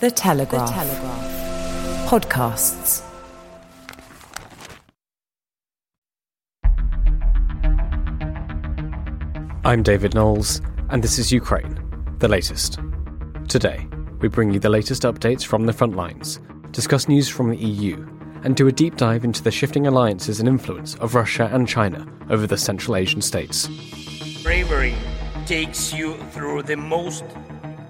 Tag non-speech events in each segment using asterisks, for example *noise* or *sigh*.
The Telegraph. The Telegraph. Podcasts. I'm David Knowles, and this is Ukraine, the latest. Today, we bring you the latest updates from the front lines, discuss news from the EU, and do a deep dive into the shifting alliances and influence of Russia and China over the Central Asian states. Bravery takes you through the most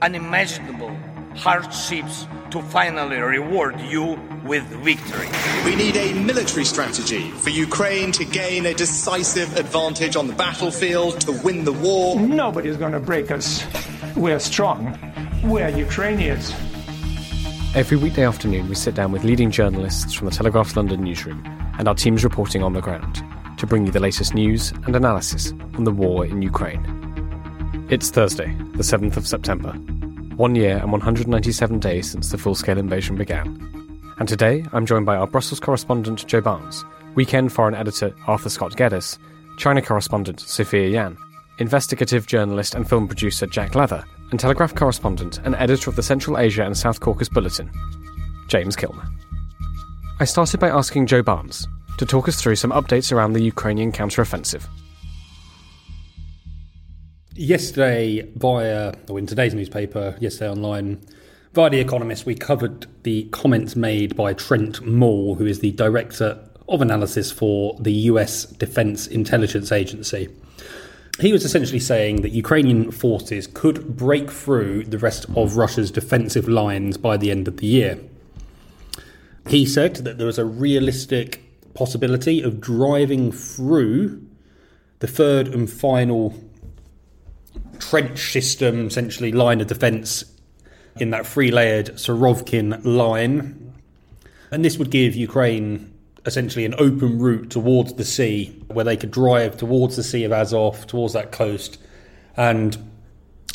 unimaginable hardships to finally reward you with victory. We need a military strategy for Ukraine to gain a decisive advantage on the battlefield, to win the war. Nobody's going to break us. We're strong. We're Ukrainians. Every weekday afternoon, we sit down with leading journalists from the Telegraph's London newsroom and our teams reporting on the ground to bring you the latest news and analysis on the war in Ukraine. It's Thursday, the 7th of September, one year and 197 days since the full scale invasion began. And today, I'm joined by our Brussels correspondent Joe Barnes, weekend foreign editor Arthur Scott Geddes, China correspondent Sophia Yan, investigative journalist and film producer Jack Leather, and Telegraph correspondent and editor of the Central Asia and South Caucasus Bulletin, James Kilner. I started by asking Joe Barnes to talk us through some updates around the Ukrainian counteroffensive. Yesterday, via, or in today's newspaper, yesterday online, via The Economist, we covered the comments made by Trent Maul, who is the Director of Analysis for the US Defense Intelligence Agency he was essentially saying that Ukrainian forces could break through the rest of Russia's defensive lines by the end of the year. He said that there was a realistic possibility of driving through the third and final trench system, essentially line of defence in that three layered Surovikin line. And this would give Ukraine essentially an open route towards the sea where they could drive towards the Sea of Azov, towards that coast. And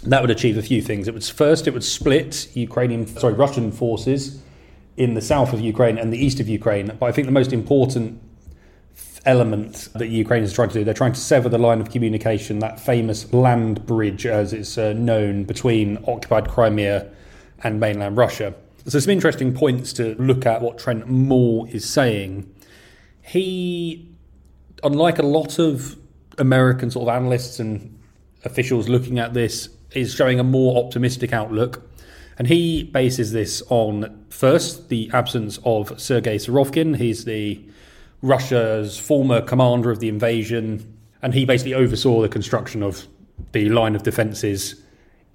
that would achieve a few things. It was first, it would split Ukrainian, sorry, Russian forces in the south of Ukraine and the east of Ukraine. But I think the most important element that Ukraine is trying to do, they're trying to sever the line of communication, that famous land bridge, as it's uh, known, between occupied Crimea and mainland Russia. So, some interesting points to look at what Trent Maul is saying he, unlike a lot of American sort of analysts and officials looking at this, is showing a more optimistic outlook. And he bases this on first the absence of Sergei Surovikin. He's the Russia's former commander of the invasion, and he basically oversaw the construction of the line of defences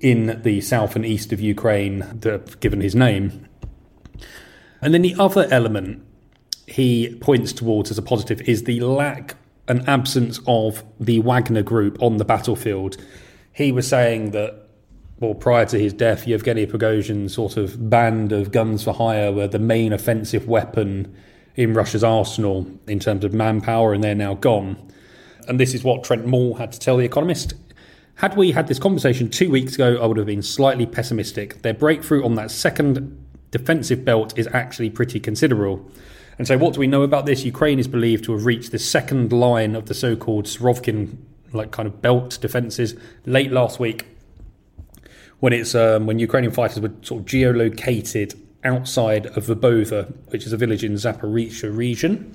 in the south and east of Ukraine that given his name. And then the other element he points towards as a positive is the lack and absence of the Wagner group on the battlefield. He was saying that, well, prior to his death, Yevgeny Prigozhin's sort of band of guns for hire were the main offensive weapon in Russia's arsenal in terms of manpower, and they're now gone. And this is what Trent Maul had to tell The Economist. Had we had this conversation two weeks ago, I would have been slightly pessimistic. Their breakthrough on that second defensive belt is actually pretty considerable. And so, what do we know about this? Ukraine is believed to have reached the second line of the so called Surovikin like kind of belt defences late last week when it's um, when Ukrainian fighters were sort of geolocated outside of Verbova, which is a village in Zaporizhia region.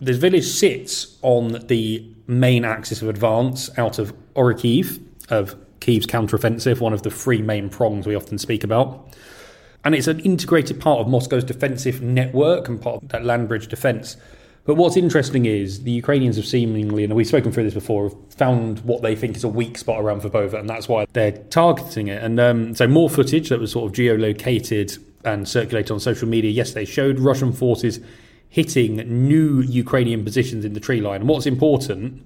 This village sits on the main axis of advance out of Orikhiv, of Kiev's counteroffensive, one of the three main prongs we often speak about and it's an integrated part of Moscow's defensive network and part of that land bridge defense. But what's interesting is the Ukrainians have seemingly, and we've spoken through this before, found what they think is a weak spot around Verbova, and that's why they're targeting it. And um, so, more footage that was sort of geolocated and circulated on social media yesterday showed Russian forces hitting new Ukrainian positions in the tree line. And what's important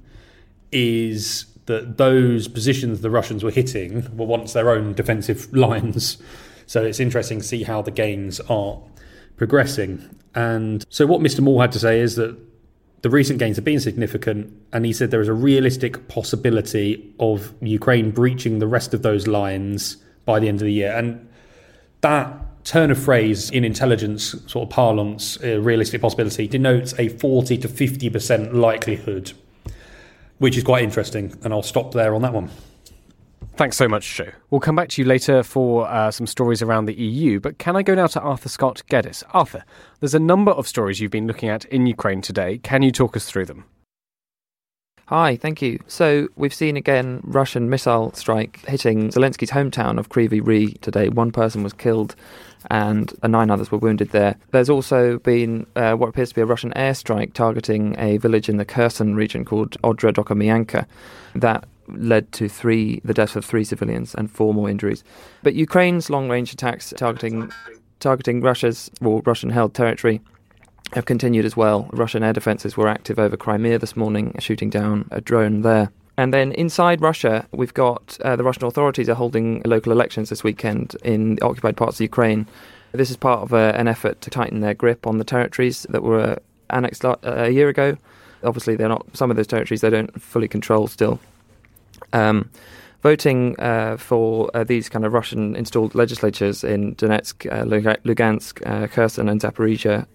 is that those positions the Russians were hitting were once their own defensive *laughs* lines. So it's interesting to see how the gains are progressing. And so what Mr. Maul had to say is that the recent gains have been significant, and he said there is a realistic possibility of Ukraine breaching the rest of those lines by the end of the year. And that turn of phrase in intelligence sort of parlance, a realistic possibility, denotes a 40 to 50% likelihood, which is quite interesting. And I'll stop there on that one. Thanks so much, Joe. We'll come back to you later for uh, some stories around the EU, but can I go now to Arthur Scott Geddes? Arthur, there's a number of stories you've been looking at in Ukraine today. Can you talk us through them? Hi, thank you. So we've seen again Russian missile strike hitting Zelensky's hometown of Kryvyi Rih today. One person was killed and nine others were wounded there. There's also been uh, what appears to be a Russian airstrike targeting a village in the Kherson region called Odradokamianka that led to three the deaths of three civilians and four more injuries. But Ukraine's long-range attacks targeting targeting Russia's or Russian-held territory have continued as well. Russian air defences were active over Crimea this morning, shooting down a drone there. And then inside Russia, we've got uh, the Russian authorities are holding local elections this weekend in the occupied parts of Ukraine. This is part of a, an effort to tighten their grip on the territories that were annexed uh, a year ago. Obviously, they're not some of those territories they don't fully control still. Um, voting uh, for uh, these kind of Russian installed legislatures in Donetsk, uh, Lugansk, uh, Kherson, and Zaporizhia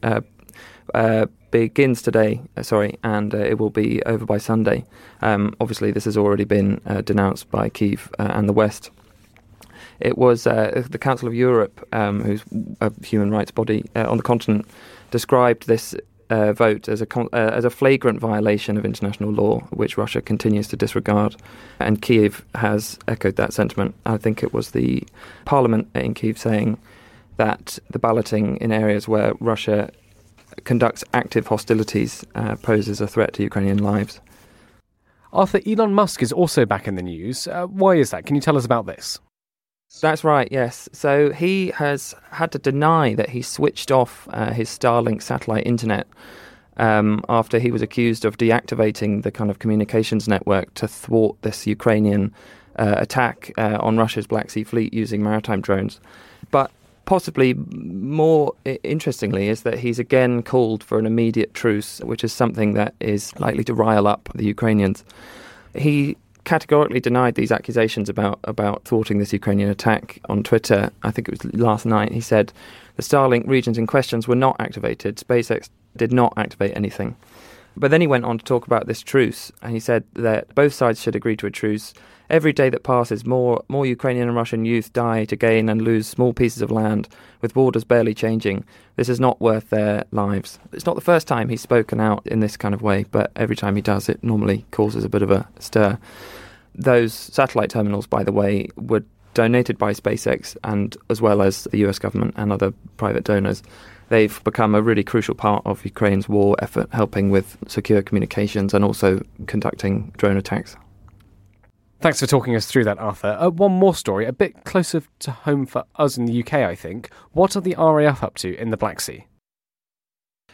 uh, uh, begins today, sorry, and it will be over by Sunday. Um, obviously, this has already been denounced by Kiev and the West. It was the Council of Europe, um, who's a human rights body on the continent, described this uh, vote as a uh, as a flagrant violation of international law, which Russia continues to disregard. And Kiev has echoed that sentiment. I think it was the parliament in Kiev saying that the balloting in areas where Russia conducts active hostilities uh, poses a threat to Ukrainian lives. Arthur, Elon Musk is also back in the news. Uh, why is that? Can you tell us about this? That's right, yes. So he has had to deny that he switched off uh, his Starlink satellite internet um, after he was accused of deactivating the kind of communications network to thwart this Ukrainian uh, attack uh, on Russia's Black Sea Fleet using maritime drones. Possibly more interestingly is that he's again called for an immediate truce, which is something that is likely to rile up the Ukrainians. He categorically denied these accusations about about thwarting this Ukrainian attack on Twitter. I think it was last night. He said the Starlink regions in questions were not activated. SpaceX did not activate anything. But then he went on to talk about this truce, and he said that both sides should agree to a truce. Every day that passes, more more Ukrainian and Russian youth die to gain and lose small pieces of land, with borders barely changing. This is not worth their lives. It's not the first time he's spoken out in this kind of way, but every time he does, it normally causes a bit of a stir. Those satellite terminals, by the way, were donated by SpaceX and as well as the US government and other private donors. They've become a really crucial part of Ukraine's war effort, helping with secure communications and also conducting drone attacks. Thanks for talking us through that, Arthur. Uh, one more story, a bit closer to home for us in the UK, I think. What are the RAF up to in the Black Sea?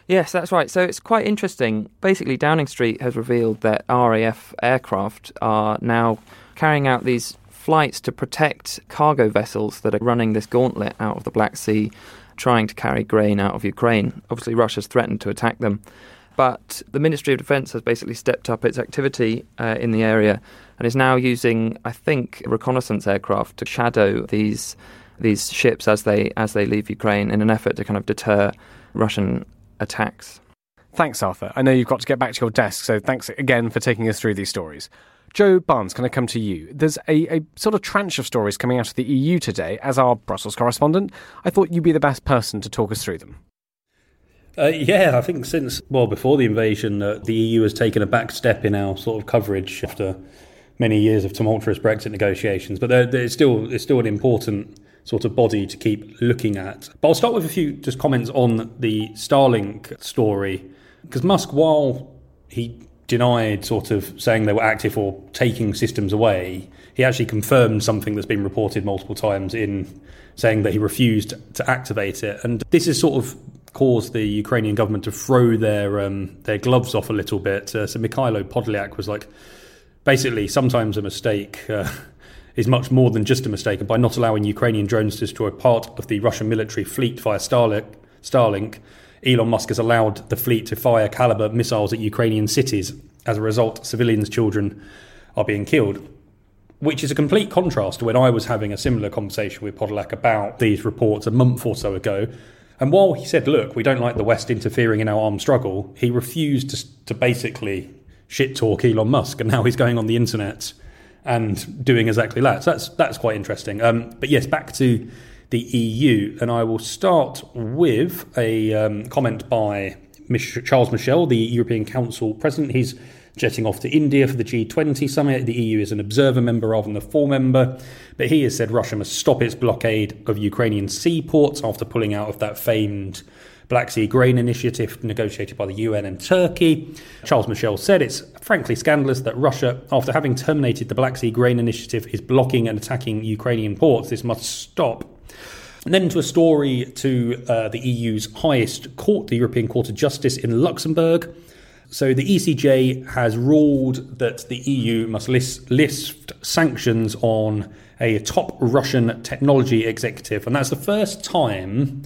Yes, that's right. So it's quite interesting. Basically, Downing Street has revealed that RAF aircraft are now carrying out these flights to protect cargo vessels that are running this gauntlet out of the Black Sea, trying to carry grain out of Ukraine. Obviously, Russia's threatened to attack them. But the Ministry of Defence has basically stepped up its activity uh, in the area and is now using, I think, reconnaissance aircraft to shadow these these ships as they as they leave Ukraine in an effort to kind of deter Russian attacks. Thanks, Arthur. I know you've got to get back to your desk, so thanks again for taking us through these stories. Joe Barnes, can I come to you? There's a, a, sort of tranche of stories coming out of the EU today. As our Brussels correspondent, I thought you'd be the best person to talk us through them. Uh, yeah, I think since, well, before the invasion, uh, the EU has taken a back step in our sort of coverage after many years of tumultuous Brexit negotiations. But they're, still, it's still an important sort of body to keep looking at. But I'll start with a few just comments on the Starlink story. Because Musk, while he denied sort of saying they were active or taking systems away, he actually confirmed something that's been reported multiple times in saying that he refused to activate it. And this has sort of caused the Ukrainian government to throw their um, their gloves off a little bit. Uh, so Mikhailo Podolyak was like, basically, sometimes a mistake uh, is much more than just a mistake. And by not allowing Ukrainian drones to destroy part of the Russian military fleet via Starlink, Starlink, Elon Musk has allowed the fleet to fire Kalibr missiles at Ukrainian cities. As a result, civilians' children are being killed. Which is a complete contrast to when I was having a similar conversation with Podolyak about these reports a month or so ago. And while he said, look, we don't like the West interfering in our armed struggle, he refused to, to basically shit talk Elon Musk. And now he's going on the internet and doing exactly that. So that's that's quite interesting. Um, but yes, back to the EU, and I will start with a um, comment by Charles Michel, the European Council president. He's jetting off to India for the G20 summit. The EU is an observer member rather than a full member. But he has said Russia must stop its blockade of Ukrainian seaports after pulling out of that famed Black Sea Grain Initiative negotiated by the UN and Turkey. Charles Michel said it's frankly scandalous that Russia, after having terminated the Black Sea Grain Initiative, is blocking and attacking Ukrainian ports. This must stop. And then to a story to uh, the EU's highest court, the European Court of Justice in Luxembourg. So the ECJ has ruled that the EU must list, lift sanctions on a top Russian technology executive, and that's the first time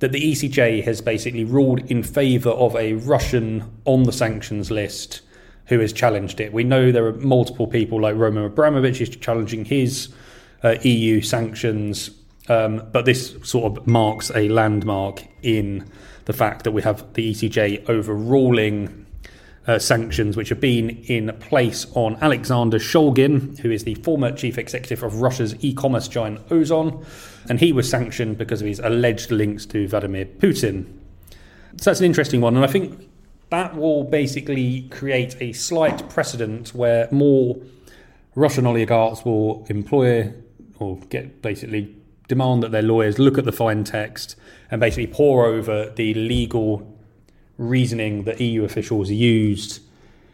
that the ECJ has basically ruled in favour of a Russian on the sanctions list who has challenged it. We know there are multiple people like Roman Abramovich is challenging his uh, EU sanctions, um, but this sort of marks a landmark in the fact that we have the ECJ overruling uh, sanctions which have been in place on Alexander Shulgin, who is the former chief executive of Russia's e commerce giant Ozon. And he was sanctioned because of his alleged links to Vladimir Putin. So that's an interesting one. And I think that will basically create a slight precedent where more Russian oligarchs will employ or get basically demand that their lawyers look at the fine text and basically pour over the legal reasoning that EU officials used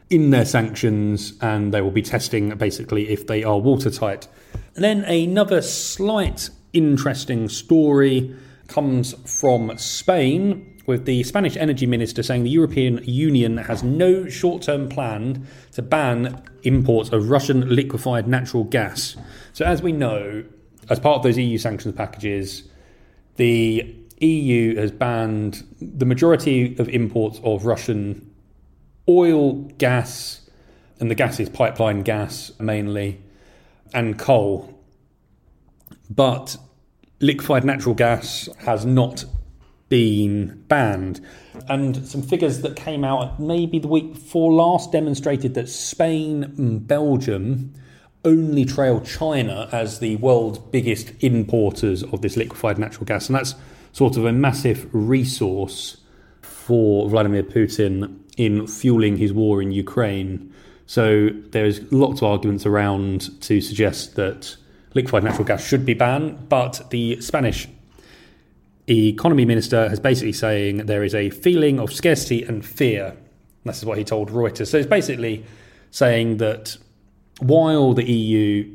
in their sanctions, and they will be testing basically if they are watertight. And then another slight interesting story comes from Spain. With the Spanish energy minister saying the European Union has no short term plan to ban imports of Russian liquefied natural gas. So, as we know, as part of those EU sanctions packages, the EU has banned the majority of imports of Russian oil, gas, and the gas is pipeline gas mainly, and coal. But liquefied natural gas has not been banned. And some figures that came out maybe the week before last demonstrated that Spain and Belgium only trail China as the world's biggest importers of this liquefied natural gas. And that's sort of a massive resource for Vladimir Putin in fueling his war in Ukraine. So there's lots of arguments around to suggest that liquefied natural gas should be banned, but the Spanish economy minister has basically saying there is a feeling of scarcity and fear. This is what he told Reuters. So it's basically saying that while the EU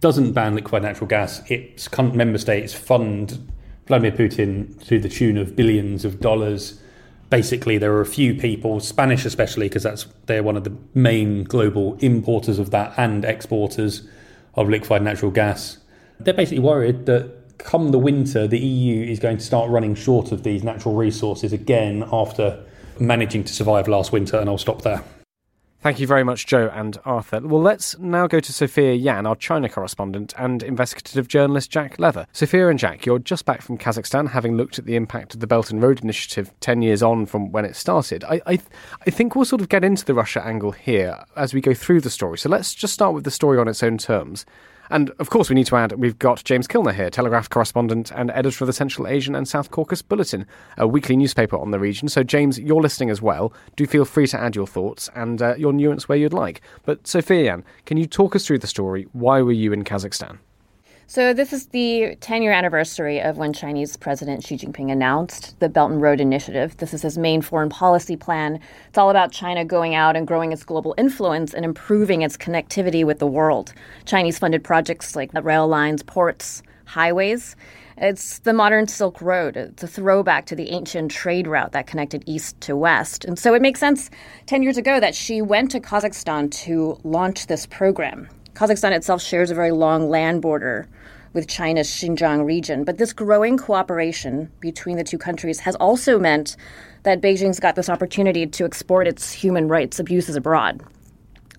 doesn't ban liquefied natural gas, its member states fund Vladimir Putin to the tune of billions of dollars. Basically, there are a few people, Spanish especially, because that's they're one of the main global importers of that and exporters of liquefied natural gas. They're basically worried that come the winter, the EU is going to start running short of these natural resources again after managing to survive last winter. And I'll stop there. Thank you very much, Joe and Arthur. Well, let's now go to Sophia Yan, our China correspondent, and investigative journalist Jack Leather. Sophia and Jack, you're just back from Kazakhstan, having looked at the impact of the Belt and Road Initiative 10 years on from when it started. I, I, I think we'll sort of get into the Russia angle here as we go through the story. So let's just start with the story on its own terms. And of course, we need to add we've got James Kilner here, Telegraph correspondent and editor of the Central Asian and South Caucasus Bulletin, a weekly newspaper on the region. So, James, you're listening as well. Do feel free to add your thoughts and uh, your nuance where you'd like. But, Sophia, can you talk us through the story? Why were you in Kazakhstan? So, this is the 10 year anniversary of when Chinese President Xi Jinping announced the Belt and Road Initiative. This is his main foreign policy plan. It's all about China going out and growing its global influence and improving its connectivity with the world. Chinese funded projects like rail lines, ports, highways. It's the modern Silk Road. It's a throwback to the ancient trade route that connected east to west. And so it makes sense 10 years ago that Xi went to Kazakhstan to launch this program. Kazakhstan itself shares a very long land border with China's Xinjiang region. But this growing cooperation between the two countries has also meant that Beijing's got this opportunity to export its human rights abuses abroad.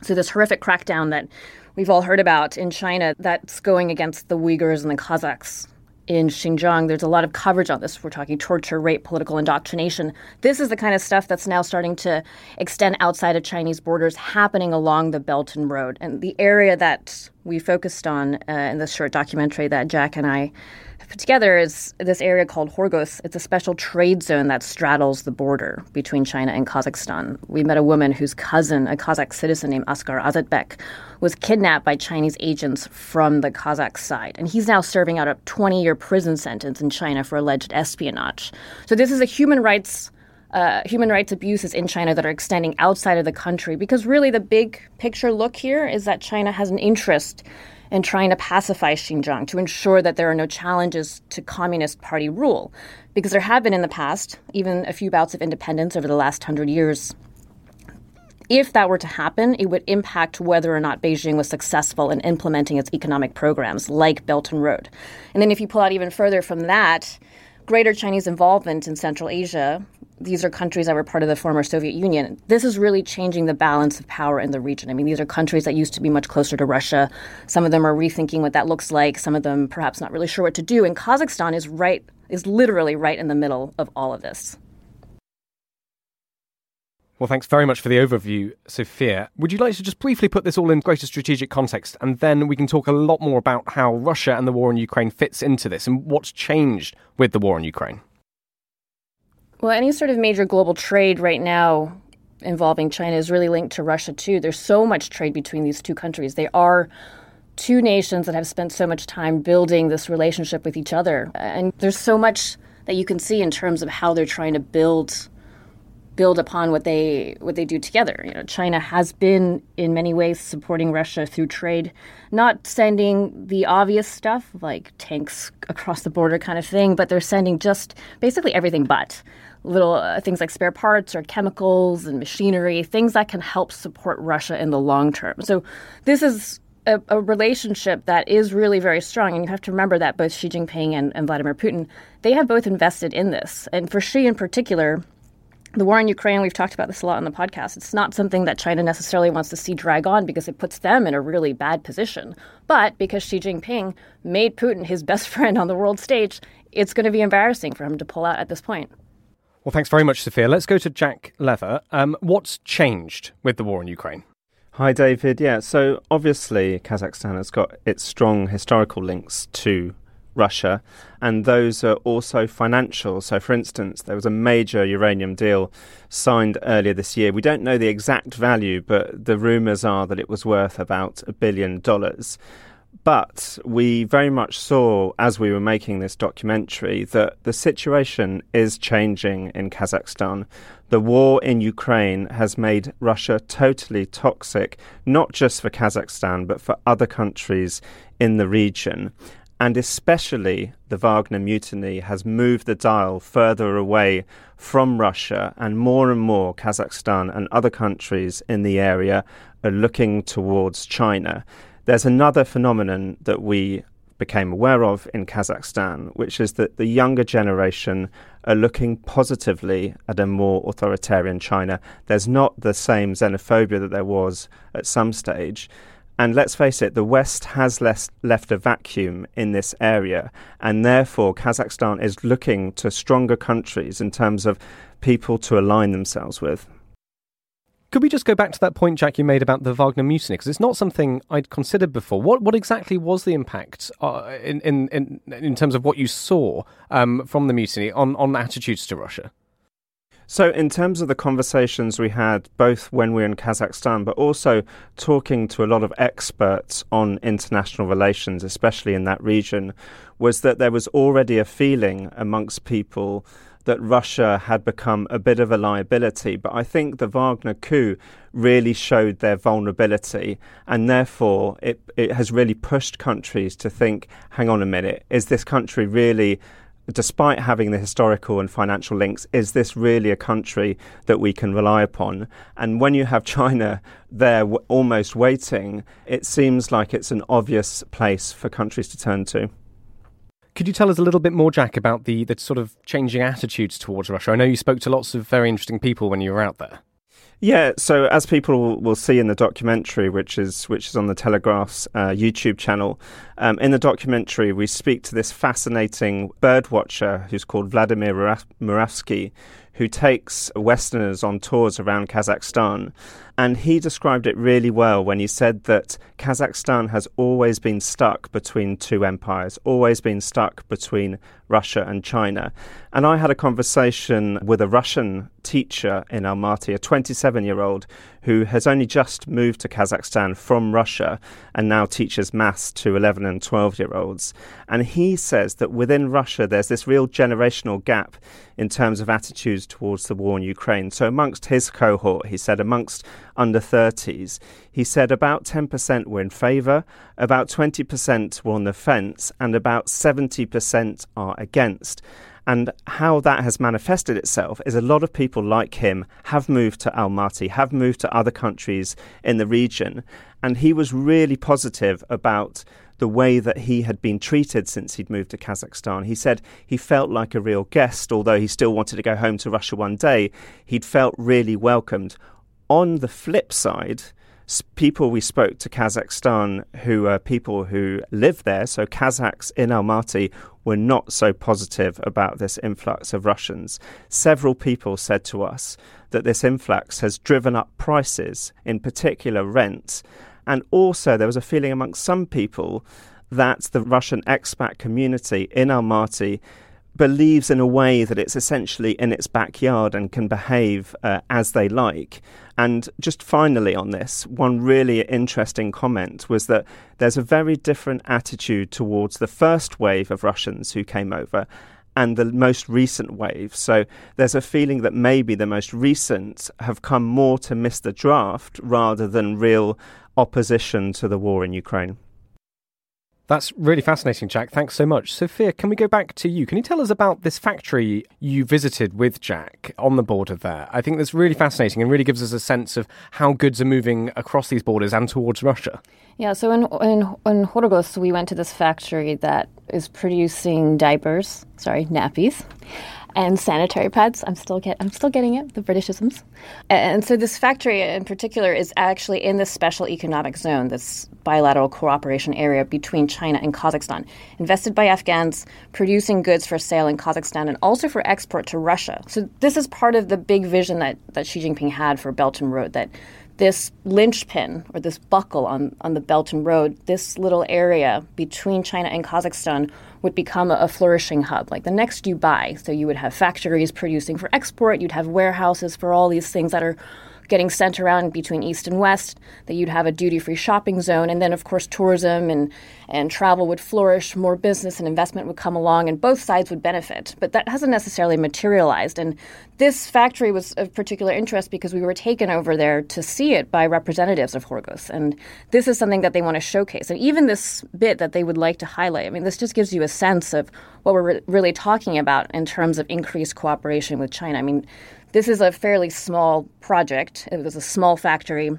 So, this horrific crackdown that we've all heard about in China that's going against the Uyghurs and the Kazakhs in Xinjiang. There's a lot of coverage on this. We're talking torture, rape, political indoctrination. This is the kind of stuff that's now starting to extend outside of Chinese borders, happening along the Belt and Road. And the area that we focused on uh, in this short documentary that Jack and I put together is this area called Horgos. It's a special trade zone that straddles the border between China and Kazakhstan. We met a woman whose cousin, a Kazakh citizen named Askar Azatbek, was kidnapped by Chinese agents from the Kazakh side. And he's now serving out a 20 year prison sentence in China for alleged espionage. So this is a human rights. Uh, human rights abuses in China that are extending outside of the country because really the big picture look here is that China has an interest and trying to pacify Xinjiang to ensure that there are no challenges to Communist Party rule. Because there have been in the past, even a few bouts of independence over the last hundred years. If that were to happen, it would impact whether or not Beijing was successful in implementing its economic programs like Belt and Road. And then if you pull out even further from that, greater Chinese involvement in Central Asia, these are countries that were part of the former Soviet Union. This is really changing the balance of power in the region. I mean, these are countries that used to be much closer to Russia. Some of them are rethinking what that looks like. Some of them perhaps not really sure what to do. And Kazakhstan is right is literally right in the middle of all of this. Well, thanks very much for the overview, Sophia. Would you like to just briefly put this all in greater strategic context, and then we can talk a lot more about how Russia and the war in Ukraine fits into this and what's changed with the war in Ukraine? Well, any sort of major global trade right now involving China is really linked to Russia, too. There's so much trade between these two countries. They are two nations that have spent so much time building this relationship with each other. And there's so much that you can see in terms of how they're trying to build build upon what they what they do together. You know, China has been in many ways supporting Russia through trade, not sending the obvious stuff like tanks across the border kind of thing, but they're sending just basically everything but little uh, things like spare parts or chemicals and machinery, things that can help support Russia in the long term. So this is a, a, relationship that is really very strong. And you have to remember that both Xi Jinping and, and Vladimir Putin, they have both invested in this. And for Xi in particular, the war in Ukraine, we've talked about this a lot on the podcast. It's not something that China necessarily wants to see drag on because it puts them in a really bad position. But because Xi Jinping made Putin his best *laughs* friend on the world stage, it's going to be embarrassing for him to pull out at this point. Well, thanks very much, Sophia. Let's go to Jack Leather. Um, what's changed with the war in Ukraine? Hi, David. Yeah, so obviously Kazakhstan has got its strong historical links to Russia, and those are also financial. So, for instance, there was a major uranium deal signed earlier this year. We don't know the exact value, but the rumours are that it was worth about a billion dollars. But we very much saw as we were making this documentary that the situation is changing in Kazakhstan. The war in Ukraine has made Russia totally toxic, not just for Kazakhstan, but for other countries in the region and especially the Wagner mutiny has moved the dial further away from Russia, and more and more Kazakhstan and other countries in the area are looking towards China. There's another phenomenon that we became aware of in Kazakhstan, which is that the younger generation are looking positively at a more authoritarian China. There's not the same xenophobia that there was at some stage. And let's face it, the West has less, left a vacuum in this area, and therefore Kazakhstan is looking to stronger countries in terms of people to align themselves with. Could we just go back to that point, Jack, you made about the Wagner mutiny? Because it's not something I'd considered before. What what exactly was the impact uh, in, in, in in terms of what you saw um, from the mutiny on, on attitudes to Russia? So, in terms of the conversations we had, both when we were in Kazakhstan, but also talking to a lot of experts on international relations, especially in that region, was that there was already a feeling amongst people that Russia had become a bit of a liability. But I think the Wagner coup really showed their vulnerability, and therefore it, it has really pushed countries to think hang on a minute, is this country really despite having the historical and financial links, is this really a country that we can rely upon? And when you have China there w- almost waiting, it seems like it's an obvious place for countries to turn to. Could you tell us a little bit more, Jack, about the, the sort of changing attitudes towards Russia? I know you spoke to lots of very interesting people when you were out there. Yeah, so as people will see in the documentary, which is which is on the Telegraph's uh, YouTube channel, um, in the documentary we speak to this fascinating bird watcher who's called Vladimir Muravsky, who takes Westerners on tours around Kazakhstan. And he described it really well when he said that Kazakhstan has always been stuck between two empires, always been stuck between Russia and China. And I had a conversation with a Russian teacher in Almaty, a 27 year old who has only just moved to Kazakhstan from Russia and now teaches maths to 11 and 12 year olds. And he says that within Russia, there's this real generational gap in terms of attitudes towards the war in Ukraine. So, amongst his cohort, he said, amongst under 30s, he said about 10% were in favour, about 20% were on the fence, and about 70% are against. And how that has manifested itself is a lot of people like him have moved to Almaty, have moved to other countries in the region. And he was really positive about the way that he had been treated since he'd moved to Kazakhstan. He said he felt like a real guest, although he still wanted to go home to Russia one day. He'd felt really welcomed. On the flip side, people we spoke to Kazakhstan who are people who live there, so Kazakhs in Almaty were not so positive about this influx of Russians. Several people said to us that this influx has driven up prices, in particular rents, and also there was a feeling amongst some people that the Russian expat community in Almaty believes in a way that it's essentially in its backyard and can behave uh, as they like. And just finally on this, one really interesting comment was that there's a very different attitude towards the first wave of Russians who came over and the most recent wave. So there's a feeling that maybe the most recent have come more to miss the draft rather than real opposition to the war in Ukraine. That's really fascinating, Jack. Thanks so much. Sophia, can we go back to you? Can you tell us about this factory you visited with Jack on the border there? I think that's really fascinating and really gives us a sense of how goods are moving across these borders and towards Russia. Yeah, so in, in, in Khorgos, we went to this factory that is producing diapers, sorry, nappies and sanitary pads. I'm still get I'm still getting it, the Britishisms. And so this factory in particular is actually in this special economic zone, this bilateral cooperation area between China and Kazakhstan, invested by Afghans, producing goods for sale in Kazakhstan and also for export to Russia. So this is part of the big vision that, that Xi Jinping had for Belt and Road that this linchpin or this buckle on, on the Belt and Road, this little area between China and Kazakhstan would become a, a, flourishing hub, like the next Dubai. So you would have factories producing for export, you'd have warehouses for all these things that are getting sent around between east and west, that you'd have a duty free shopping zone, and then, of course, tourism and, and travel would flourish, more business and investment would come along, and both sides would benefit. But that hasn't necessarily materialized. And this factory was of particular interest because we were taken over there to see it by representatives of Khorgos. And this is something that they want to showcase. And even this bit that they would like to highlight, I mean, this just gives you a sense of what we're re- really talking about in terms of increased cooperation with China. I mean, this is a fairly small project. It was a small factory.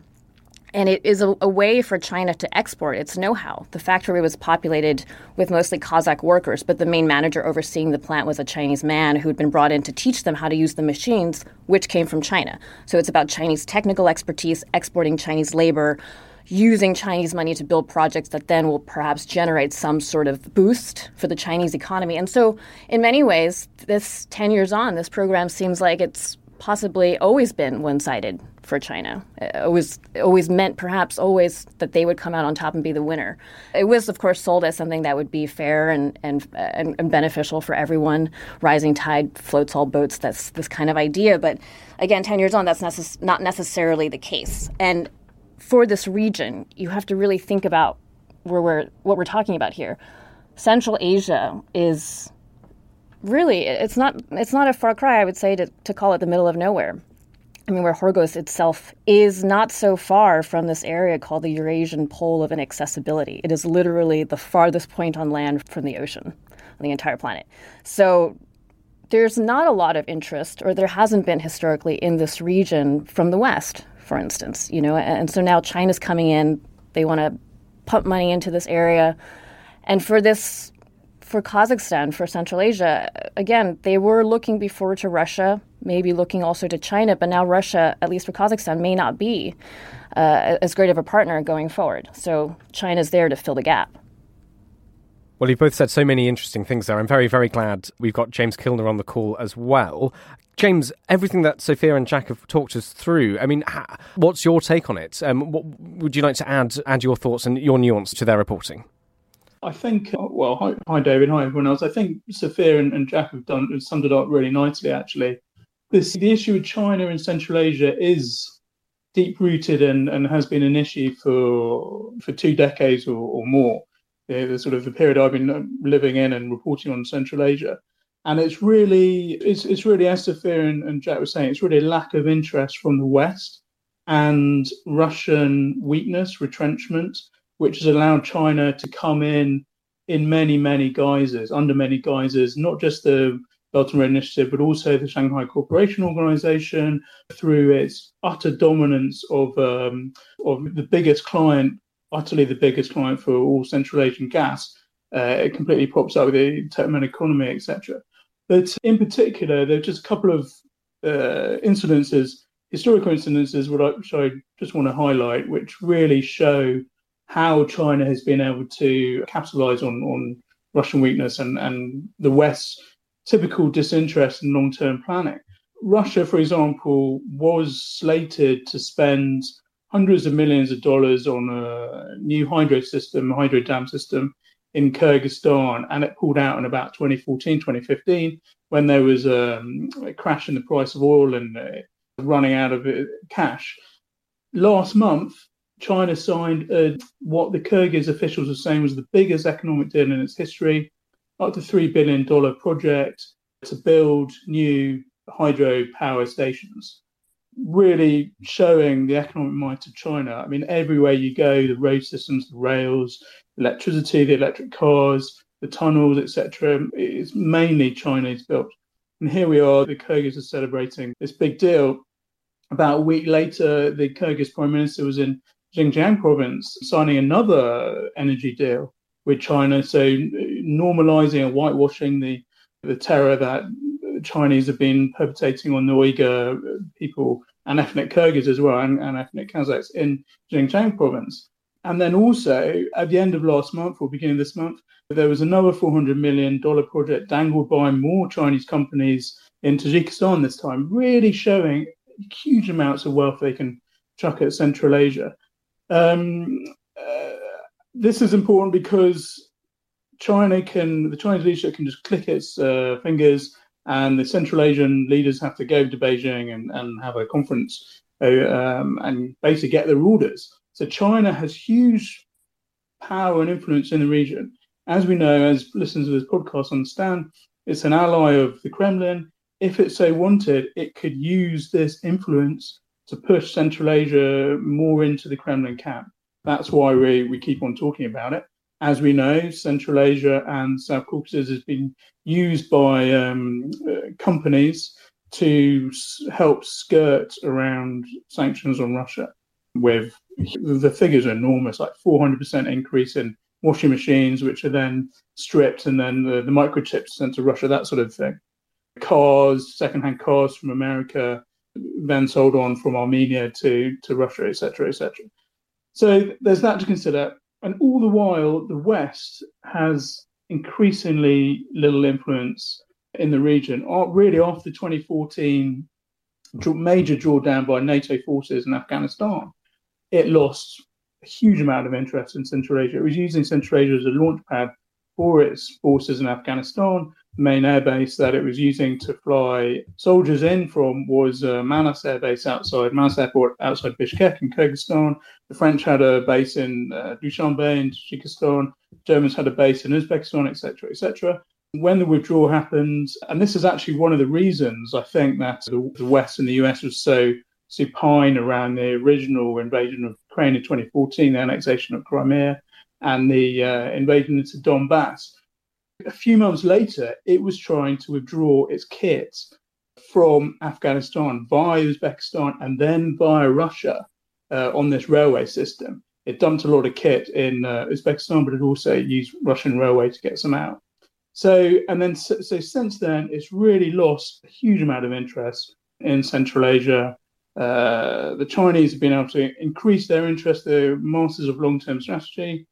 And it is a, a, way for China to export its know how. The factory was populated with mostly Kazakh workers, but the main manager overseeing the plant was a Chinese man who'd been brought in to teach them how to use the machines, which came from China. So it's about Chinese technical expertise, exporting Chinese labor, using Chinese money to build projects that then will perhaps generate some sort of boost for the Chinese economy. And so, in many ways, this 10 years on, this program seems like it's possibly always been one-sided for China. It was always meant, perhaps, always that they would come out on top and be the winner. It was, of course, sold as something that would be fair and and, and, and beneficial for everyone. Rising tide floats all boats. That's this kind of idea. But again, ten years on, that's necess- not necessarily the case. And for this region, you have to really think about where we're what we're talking about here. Central Asia is really it's not it's not a far cry I would say to, to call it the middle of nowhere. I mean, where Horgos itself is not so far from this area called the Eurasian Pole of Inaccessibility. It is literally the farthest point on land from the ocean on the entire planet. So there's not a lot of interest, or there hasn't been historically in this region from the West, for instance. You know, and so now China's coming in. They want to pump money into this area, and for this for Kazakhstan, for Central Asia, again, they were looking before to Russia, maybe looking also to China, but now Russia, at least for Kazakhstan, may not be uh, as great of a partner going forward. So China's there to fill the gap. Well, you've both said so many interesting things there. I'm very, very glad we've got James Kilner on the call as well. James, everything that Sophia and Jack have talked us through, I mean, what's your take on it? Um, what, would you like to add add your thoughts and your nuance to their reporting? I think, uh, well, hi, hi David, hi everyone else. I think Sophia and, and Jack have done summed it up really nicely, actually. This the issue with China and Central Asia is deep rooted and, and has been an issue for for two decades or, or more. The, the, sort of the period I've been uh, living in and reporting on Central Asia, and it's really it's it's really as Sophia and, and Jack were saying, it's really a lack of interest from the West and Russian weakness, retrenchment, which has allowed China to come in in many many guises, under many guises, not just the Belt and Road Initiative, but also the Shanghai Cooperation Organization through its utter dominance of um, of the biggest client, utterly the biggest client for all Central Asian gas. Uh, it completely props up the Turkmen economy, etc. But in particular, there are just a couple of uh, incidences, historical incidences, which I just want to highlight, which really show how China has been able to capitalize on, on Russian weakness and, and the West's typical disinterest in long term planning. Russia, for example, was slated to spend hundreds of millions of dollars on a new hydro system, hydro dam system in Kyrgyzstan, and it pulled out in about 2014, 2015, when there was um, a crash in the price of oil and uh, running out of uh, cash. Last month, China signed uh, what the Kyrgyz officials are saying was the biggest economic deal in its history up to $3 billion project to build new hydro power stations, really showing the economic might of China. I mean, everywhere you go, the road systems, the rails, electricity, the electric cars, the tunnels, etc., is mainly Chinese built. And here we are, the Kyrgyz are celebrating this big deal. About a week later, the Kyrgyz prime minister was in Xinjiang province signing another energy deal with China. So normalizing and whitewashing the the terror that Chinese have been perpetrating on the Uyghur people and ethnic Kyrgyz as well and, and ethnic Kazakhs in Xinjiang province. And then also at the end of last month or beginning of this month, there was another $400 million project dangled by more Chinese companies in Tajikistan this time, really showing huge amounts of wealth they can chuck at Central Asia. Um, uh, this is important because China can, the Chinese leadership can just click its uh, fingers, and the Central Asian leaders have to go to Beijing and, and have a conference uh, um, and basically get their orders. So China has huge power and influence in the region. As we know, as listeners of this podcast understand, it's an ally of the Kremlin. If it so wanted, it could use this influence to push Central Asia more into the Kremlin camp. That's why we, we keep on talking about it as we know, Central Asia and South Caucasus has been used by um, uh, companies to help skirt around sanctions on Russia. With the figures are enormous, like 400% increase in washing machines, which are then stripped and then the, the microchips sent to Russia, that sort of thing. Cars, secondhand cars from America, then sold on from Armenia to, to Russia, etc., etc. So there's that to consider. And all the while, the West has increasingly little influence in the region. Really, after 2014 major drawdown by NATO forces in Afghanistan, it lost a huge amount of interest in Central Asia. It was using Central Asia as a launch pad for its forces in Afghanistan main airbase that it was using to fly soldiers in from was uh, Manas airbase outside Manas airport outside Bishkek in Kyrgyzstan. The French had a base in uh, Dushanbe in Tajikistan. Germans had a base in Uzbekistan, etc., etc. When the withdrawal happened, and this is actually one of the reasons I think that the, West and the US was so supine around the original invasion of Ukraine in 2014, the annexation of Crimea, and the uh, invasion into Donbass a few months later, it was trying to withdraw its kit from Afghanistan via Uzbekistan and then via Russia uh, on this railway system. It dumped a lot of kit in uh, Uzbekistan, but it also used Russian railway to get some out. So, and then so, so since then, it's really lost a huge amount of interest in Central Asia. Uh, the Chinese have been able to increase their interest. They're masters of long-term strategy.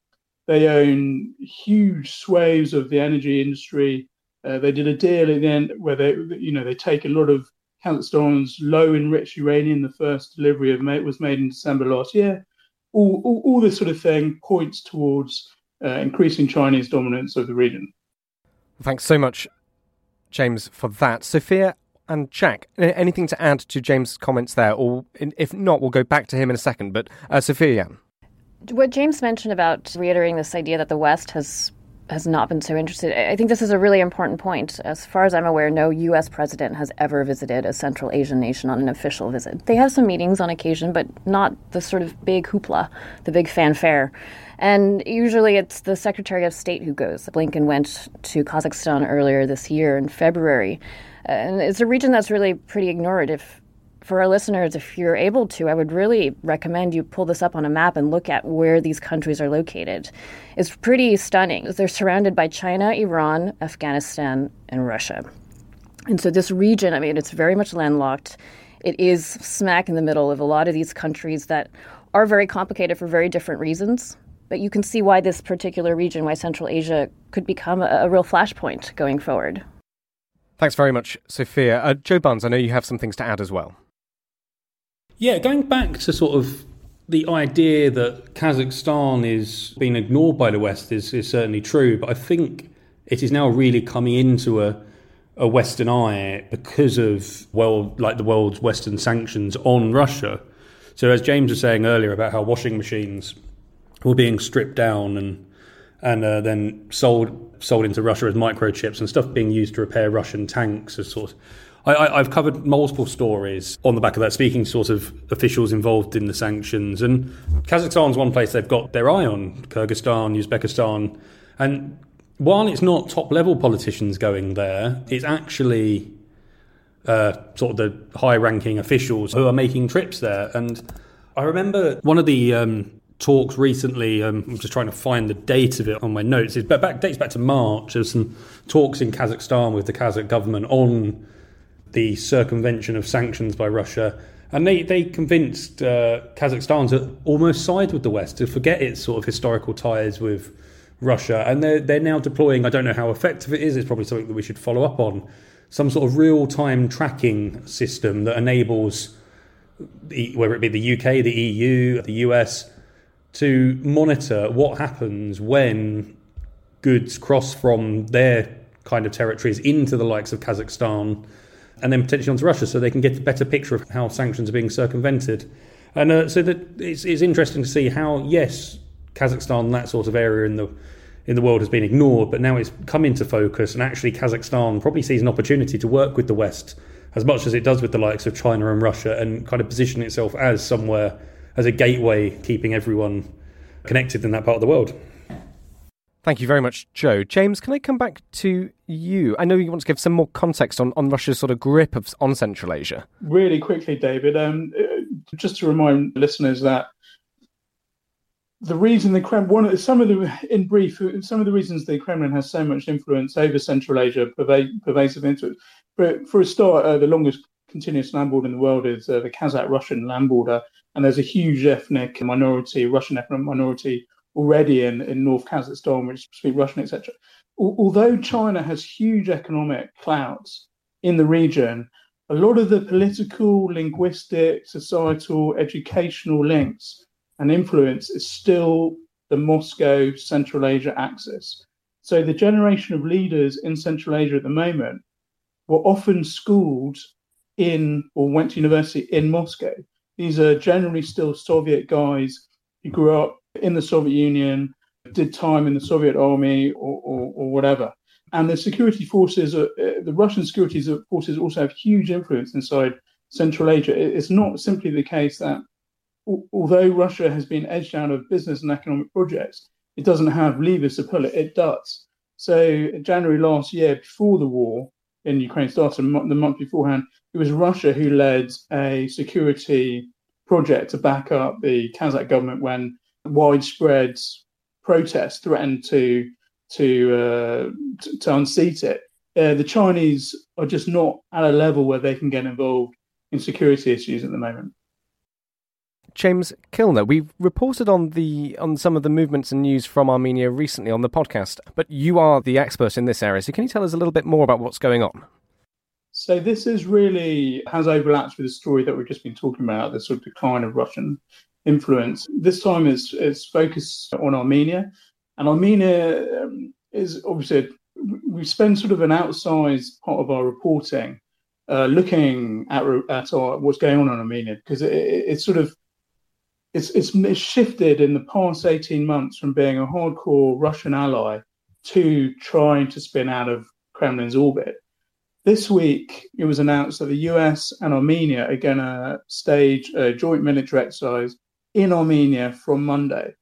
They own huge swathes of the energy industry. Uh, they did a deal at the end where they, you know, they take a lot of Kazakhstan's low enriched uranium. The first delivery of was made in December last year. All, all, all this sort of thing points towards uh, increasing Chinese dominance of the region. Thanks so much, James, for that. Sophia and Jack, anything to add to James' comments there? Or if not, we'll go back to him in a second. But uh, Sophia. What James mentioned about reiterating this idea that the West has has not been so interested. I think this is a really important point. As far as I'm aware, no U.S. president has ever visited a Central Asian nation on an official visit. They have some meetings on occasion, but not the sort of big hoopla, the big fanfare. And usually it's the Secretary of State who goes. Blinken went to Kazakhstan earlier this year in February. And it's a region that's really pretty ignored. If for our listeners, if you're able to, I would really recommend you pull this up on a map and look at where these countries are located. It's pretty stunning. They're surrounded by China, Iran, Afghanistan, and Russia. And so this region, I mean, it's very much landlocked. It is smack in the middle of a lot of these countries that are very complicated for very different reasons. But you can see why this particular region, why Central Asia, could become a, a real flashpoint going forward. Thanks very much, Sophia. Uh, Joe Barnes, I know you have some things to add as well. Yeah, going back to sort of the idea that Kazakhstan is being ignored by the West is, is certainly true, but I think it is now really coming into a a Western eye because of well, like the world's Western sanctions on Russia. So, as James was saying earlier about how washing machines were being stripped down and and uh, then sold sold into Russia as microchips and stuff being used to repair Russian tanks as sort of I, have covered multiple stories on the back of that, speaking to sort of officials involved in the sanctions. And Kazakhstan's one place they've got their eye on Kyrgyzstan, Uzbekistan. And while it's not top level politicians going there, it's actually uh, sort of the high ranking officials who are making trips there. And I remember one of the um, talks recently. Um, I'm just trying to find the date of it on my notes. It back, dates back to March. There's some talks in Kazakhstan with the Kazakh government on the circumvention of sanctions by Russia. And they, they convinced uh, Kazakhstan to almost side with the West, to forget its sort of historical ties with Russia. And they're, they're now deploying, I don't know how effective it is, it's probably something that we should follow up on, some sort of real time tracking system that enables, the, whether it be the UK, the EU, the US, to monitor what happens when goods cross from their kind of territories into the likes of Kazakhstan and then potentially onto Russia, so they can get a better picture of how sanctions are being circumvented. And uh, so that it's, it's interesting to see how, yes, Kazakhstan, that sort of area in the in the world has been ignored, but now it's come into focus, and actually Kazakhstan probably sees an opportunity to work with the West as much as it does with the likes of China and Russia, and kind of position itself as somewhere as a gateway, keeping everyone connected in that part of the world. Thank you very much, Joe. James, can I come back to you? I know you want to give some more context on, on Russia's sort of grip of, on Central Asia. Really quickly, David, um, uh, just to remind listeners that the reason the Kremlin, one of some of the, in brief, some of the reasons the Kremlin has so much influence over Central Asia, pervasive influence. For a start, uh, the longest continuous land border in the world is uh, the Kazakh-Russian land border, and there's a huge ethnic minority, Russian ethnic minority already in, in North Kazakhstan, which speak Russian, etc. Although China has huge economic clouds in the region, a lot of the political, linguistic, societal, educational links and influence is still the Moscow Central Asia axis. So the generation of leaders in Central Asia at the moment were often schooled in or went to university in Moscow. These are generally still Soviet guys who grew up in the Soviet Union, did time in the Soviet army or, or, or whatever. And the security forces, uh, the Russian security forces also have huge influence inside Central Asia. It's not simply the case that although Russia has been edged out of business and economic projects, it doesn't have levers to pull it. It does. So January last year, before the war in Ukraine started, the month beforehand, it was Russia who led a security project to back up the Kazakh government when widespread protests threatened to to uh, to, to, unseat it. Uh, the Chinese are just not at a level where they can get involved in security issues at the moment. James Kilner, we've reported on the on some of the movements and news from Armenia recently on the podcast, but you are the expert in this area, so can you tell us a little bit more about what's going on? So this is really has overlapped with the story that we've just been talking about, the sort of decline of Russian influence. This time it's it's focused on Armenia, and Armenia um, is obviously we spend sort of an outsized part of our reporting uh, looking at at our, what's going on in Armenia because it, it, it's sort of it's, it's, it's shifted in the past 18 months from being a hardcore Russian ally to trying to spin out of Kremlin's orbit. This week, it was announced that the US and Armenia are going to stage a joint military exercise in Armenia from Monday.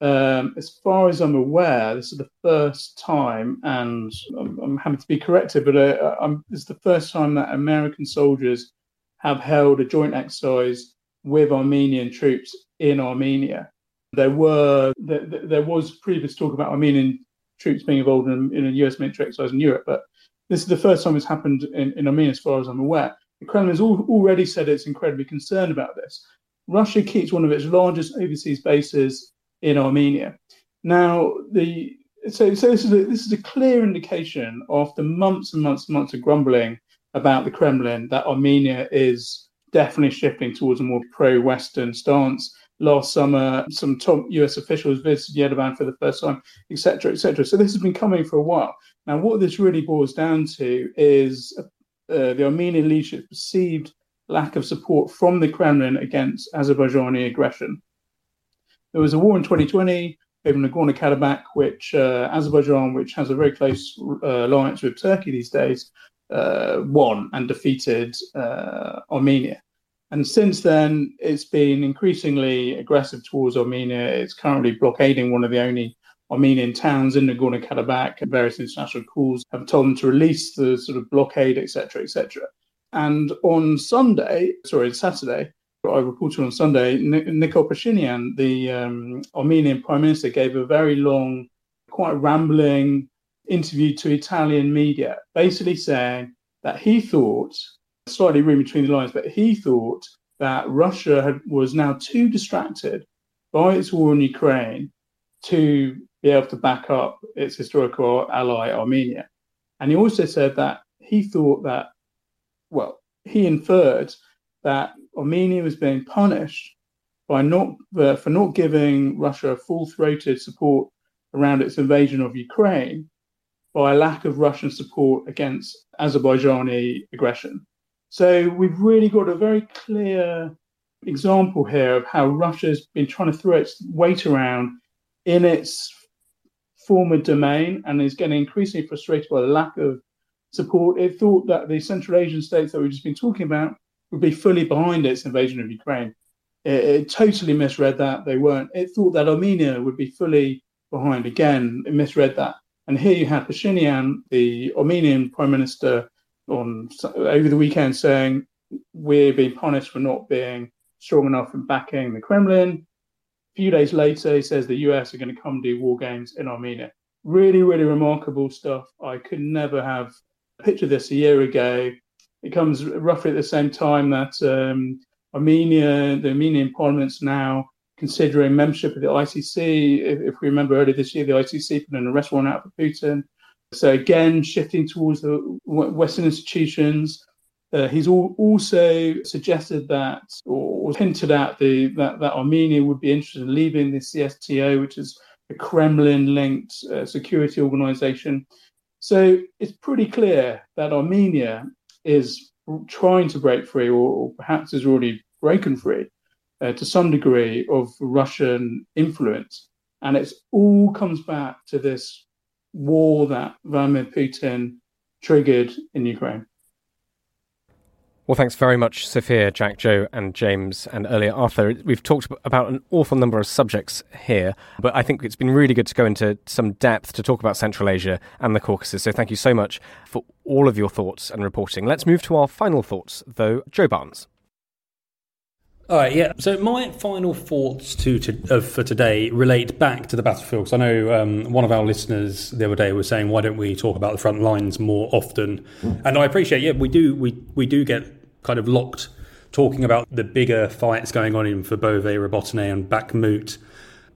Um, as far as I'm aware, this is the first time, and I'm, I'm happy to be corrected, but uh, is the first time that American soldiers have held a joint exercise with Armenian troops in Armenia. There were there, there was previous talk about Armenian troops being involved in, in a US military exercise in Europe, but this is the first time it's happened in, in Armenia, as far as I'm aware. The Kremlin has already said it's incredibly concerned about this. Russia keeps one of its largest overseas bases in Armenia. Now, the so, so this is a, this is a clear indication after months and months and months of grumbling about the Kremlin that Armenia is definitely shifting towards a more pro-Western stance. Last summer, some top US officials visited Yerevan for the first time, etc., etc. So this has been coming for a while. Now, what this really boils down to is uh, the Armenian leadership perceived lack of support from the Kremlin against Azerbaijani aggression. There was a war in 2020 over Nagorno-Karabakh, which uh, Azerbaijan, which has a very close uh, alliance with Turkey these days, uh, won and defeated uh, Armenia. And since then, it's been increasingly aggressive towards Armenia. It's currently blockading one of the only Armenian towns in Nagorno Karabakh. Various international calls have told them to release the sort of blockade, etc., etc. And on Sunday, sorry, Saturday, I reported on Sunday, Nikol Pashinyan, the um, Armenian prime minister, gave a very long, quite rambling interview to Italian media, basically saying that he thought, slightly reading between the lines, but he thought that Russia had, was now too distracted by its war in Ukraine to be able to back up its historical ally Armenia. And he also said that he thought that, well, he inferred that Armenia was being punished by not uh, for not giving Russia full-throated support around its invasion of Ukraine, by a lack of Russian support against Azerbaijani aggression. So we've really got a very clear example here of how Russia's been trying to throw its weight around in its former domain and is getting increasingly frustrated by the lack of support. It thought that the Central Asian states that we've just been talking about would be fully behind its invasion of Ukraine. It, it totally misread that. They weren't. It thought that Armenia would be fully behind. Again, it misread that. And here you had Pashinyan, the Armenian prime minister, on over the weekend saying we're being punished for not being strong enough in backing the Kremlin. A few days later, he says the US are going to come do war games in Armenia. Really, really remarkable stuff. I could never have pictured this a year ago. It comes roughly at the same time that um, Armenia, the Armenian parliament's now considering membership of the ICC. If, if, we remember earlier this year, the ICC put an arrest warrant out for Putin. So again, shifting towards the Western institutions. Uh, he's also suggested that, or hinted at, the, that, that Armenia would be interested in leaving the CSTO, which is a Kremlin-linked uh, security organization. So it's pretty clear that Armenia is trying to break free, or, or perhaps has already broken free uh, to some degree of Russian influence. And it all comes back to this war that Vladimir Putin triggered in Ukraine. Well, thanks very much, Sophia, Jack, Joe, and James, and earlier Arthur. We've talked about an awful number of subjects here, but I think it's been really good to go into some depth to talk about Central Asia and the Caucasus. So thank you so much for all of your thoughts and reporting. Let's move to our final thoughts, though. Joe Barnes. All right, yeah. So my final thoughts to, to uh, for today relate back to the battlefield. Because I know um, one of our listeners the other day was saying, "Why don't we talk about the front lines more often?" And I appreciate, yeah, we do. We we do get kind of locked talking about the bigger fights going on in Verbove, Robotyne, and Bakhmut.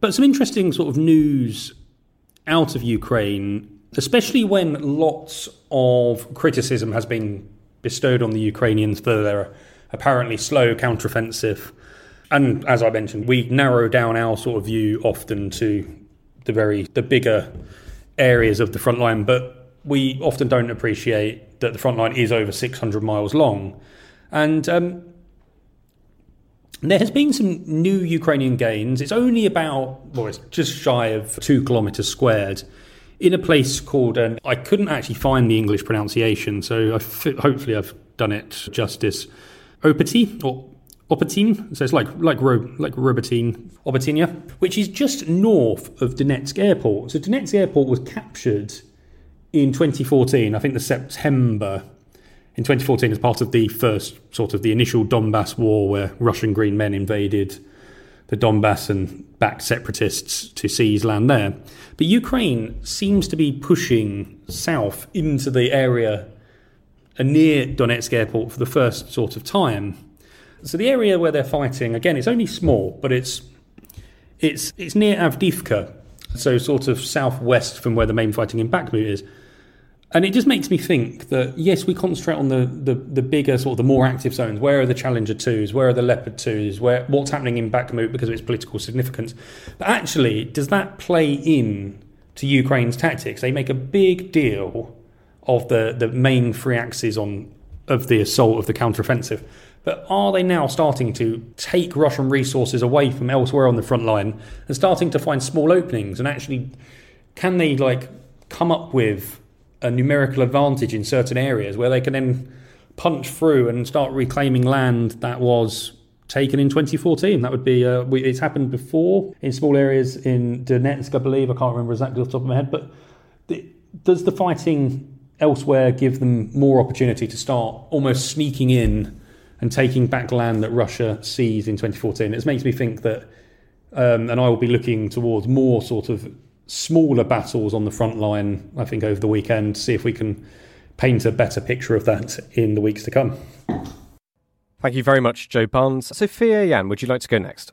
But some interesting sort of news out of Ukraine, especially when lots of criticism has been bestowed on the Ukrainians for their apparently slow counteroffensive. And as I mentioned, we narrow down our sort of view often to the very the bigger areas of the front line, but we often don't appreciate that the front line is over 600 miles long. And um, there has been some new Ukrainian gains. It's only about, well, it's just shy of two kilometres squared in a place called, and I couldn't actually find the English pronunciation, so hopefully I've done it justice. Opati or Opatine, so it's like like Ro, like Robotyne, Obotynia, which is just north of Donetsk Airport. So Donetsk Airport was captured in 2014, I think the September in 2014 as part of the first sort of the initial Donbass war where Russian green men invaded the Donbass and backed separatists to seize land there. But Ukraine seems to be pushing south into the area uh, near Donetsk airport for the first sort of time. So the area where they're fighting, again, it's only small, but it's it's it's near Avdiivka, so sort of southwest from where the main fighting in Bakhmut is. And it just makes me think that yes, we concentrate on the, the, the bigger sort of the more active zones. Where are the Challenger twos? Where are the Leopard twos? Where what's happening in Bakhmut because of its political significance? But actually, does that play in to Ukraine's tactics? They make a big deal of the, the main three axes on of the assault of the counteroffensive. But are they now starting to take Russian resources away from elsewhere on the front line and starting to find small openings? And actually, can they like come up with a numerical advantage in certain areas where they can then punch through and start reclaiming land that was taken in 2014. That would be uh, we, it's happened before in small areas in Donetsk, I believe. I can't remember exactly off the top of my head, but the, does the fighting elsewhere give them more opportunity to start almost sneaking in and taking back land that Russia seized in 2014? It makes me think that, um, and I will be looking towards more sort of smaller battles on the front line, I think, over the weekend, see if we can paint a better picture of that in the weeks to come. Thank you very much, Joe Barnes. Sophia Yan, would you like to go next?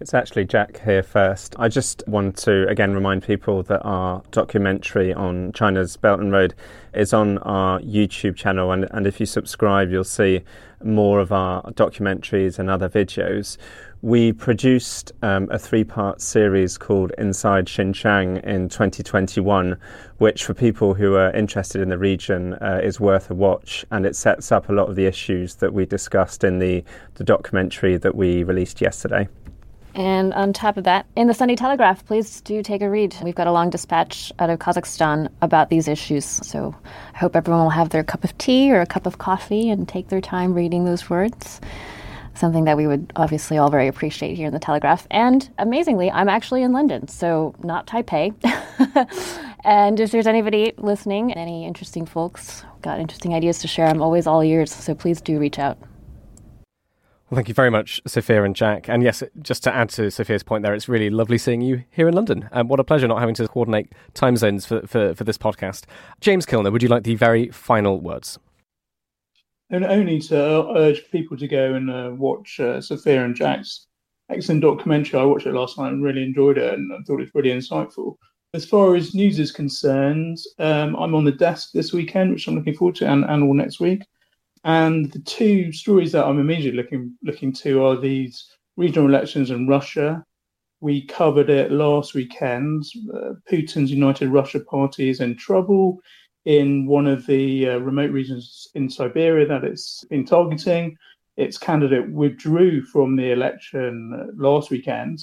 It's actually Jack here first. I just want to again remind people that our documentary on China's Belt and Road is on our YouTube channel, and, and if you subscribe, you'll see more of our documentaries and other videos. We produced um, a three part series called Inside Xinjiang in 2021, which, for people who are interested in the region, uh, is worth a watch. And it sets up a lot of the issues that we discussed in the, the documentary that we released yesterday. And on top of that, in the Sunday Telegraph, please do take a read. We've got a long dispatch out of Kazakhstan about these issues. So I hope everyone will have their cup of tea or a cup of coffee and take their time reading those words something that we would obviously all very appreciate here in the Telegraph. And amazingly, I'm actually in London, so not Taipei. *laughs* and if there's anybody listening, any interesting folks, got interesting ideas to share, I'm always all ears, so please do reach out. Well, thank you very much, Sophia and Jack. And yes, just to add to Sophia's point there, it's really lovely seeing you here in London. And what a pleasure not having to coordinate time zones for, for, for this podcast. James Kilner, would you like the very final words? And only to urge people to go and uh, watch uh, Sophia and Jack's excellent documentary. I watched it last night and really enjoyed it, and I thought it was really insightful. As far as news is concerned, um, I'm on the desk this weekend, which I'm looking forward to, and, and all next week. And the two stories that I'm immediately looking looking to are these regional elections in Russia. We covered it last weekend. Uh, Putin's United Russia Party is in trouble in one of the uh, remote regions in Siberia that it's been targeting. Its candidate withdrew from the election uh, last weekend.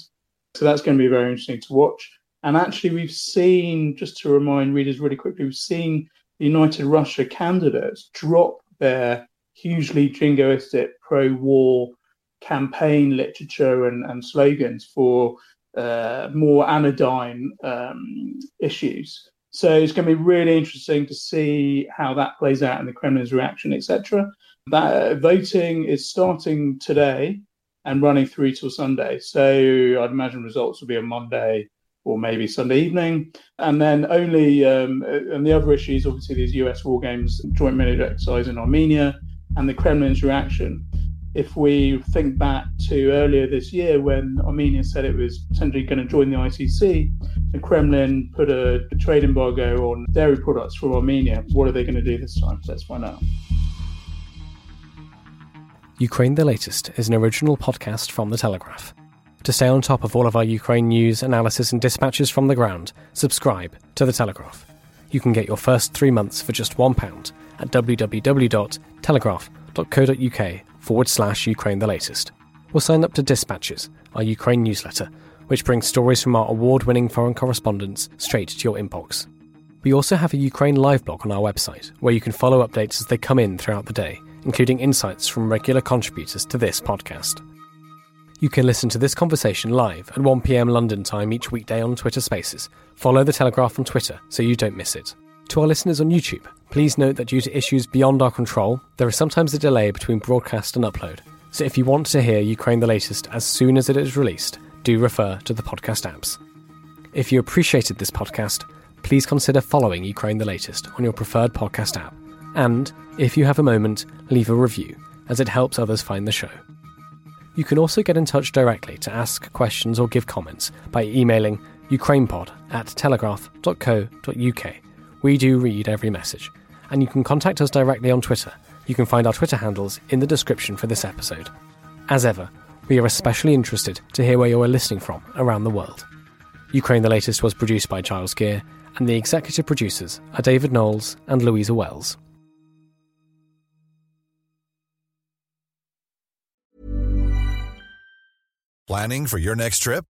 So that's going to be very interesting to watch. And actually, we've seen, just to remind readers really quickly, we've seen the United Russia candidates drop their hugely jingoistic pro war campaign literature and, and slogans for uh, more anodyne um, issues. So it's going to be really interesting to see how that plays out and the Kremlin's reaction, etc. That uh, voting is starting today, and running through till Sunday. So I'd imagine results will be on Monday or maybe Sunday evening. And then only, um, and the other issues, obviously these US war games, joint military exercise in Armenia, and the Kremlin's reaction. If we think back to earlier this year when Armenia said it was potentially going to join the ICC, the Kremlin put a, a trade embargo on dairy products from Armenia. What are they going to do this time? Let's find out. Ukraine the Latest is an original podcast from The Telegraph. To stay on top of all of our Ukraine news, analysis, and dispatches from the ground, subscribe to The Telegraph. You can get your first three months for just £1 at www.telegraph.co.uk forward slash Ukraine the latest. Or sign up to Dispatches, our Ukraine newsletter, which brings stories from our award winning foreign correspondents straight to your inbox. We also have a Ukraine live blog on our website, where you can follow updates as they come in throughout the day, including insights from regular contributors to this podcast. You can listen to this conversation live at 1pm London time each weekday on Twitter Spaces. Follow The Telegraph on Twitter so you don't miss it. To our listeners on YouTube, please note that due to issues beyond our control, there is sometimes a delay between broadcast and upload. So if you want to hear Ukraine the latest as soon as it is released, do refer to the podcast apps. If you appreciated this podcast, please consider following Ukraine the latest on your preferred podcast app. And, if you have a moment, leave a review, as it helps others find the show. You can also get in touch directly to ask questions or give comments by emailing ukrainepod at telegraph.co.uk. We do read every message, and you can contact us directly on Twitter. You can find our Twitter handles in the description for this episode. As ever, we are especially interested to hear where you are listening from around the world. Ukraine the Latest was produced by Giles Gear, and the executive producers are David Knowles and Louisa Wells. Planning for your next trip?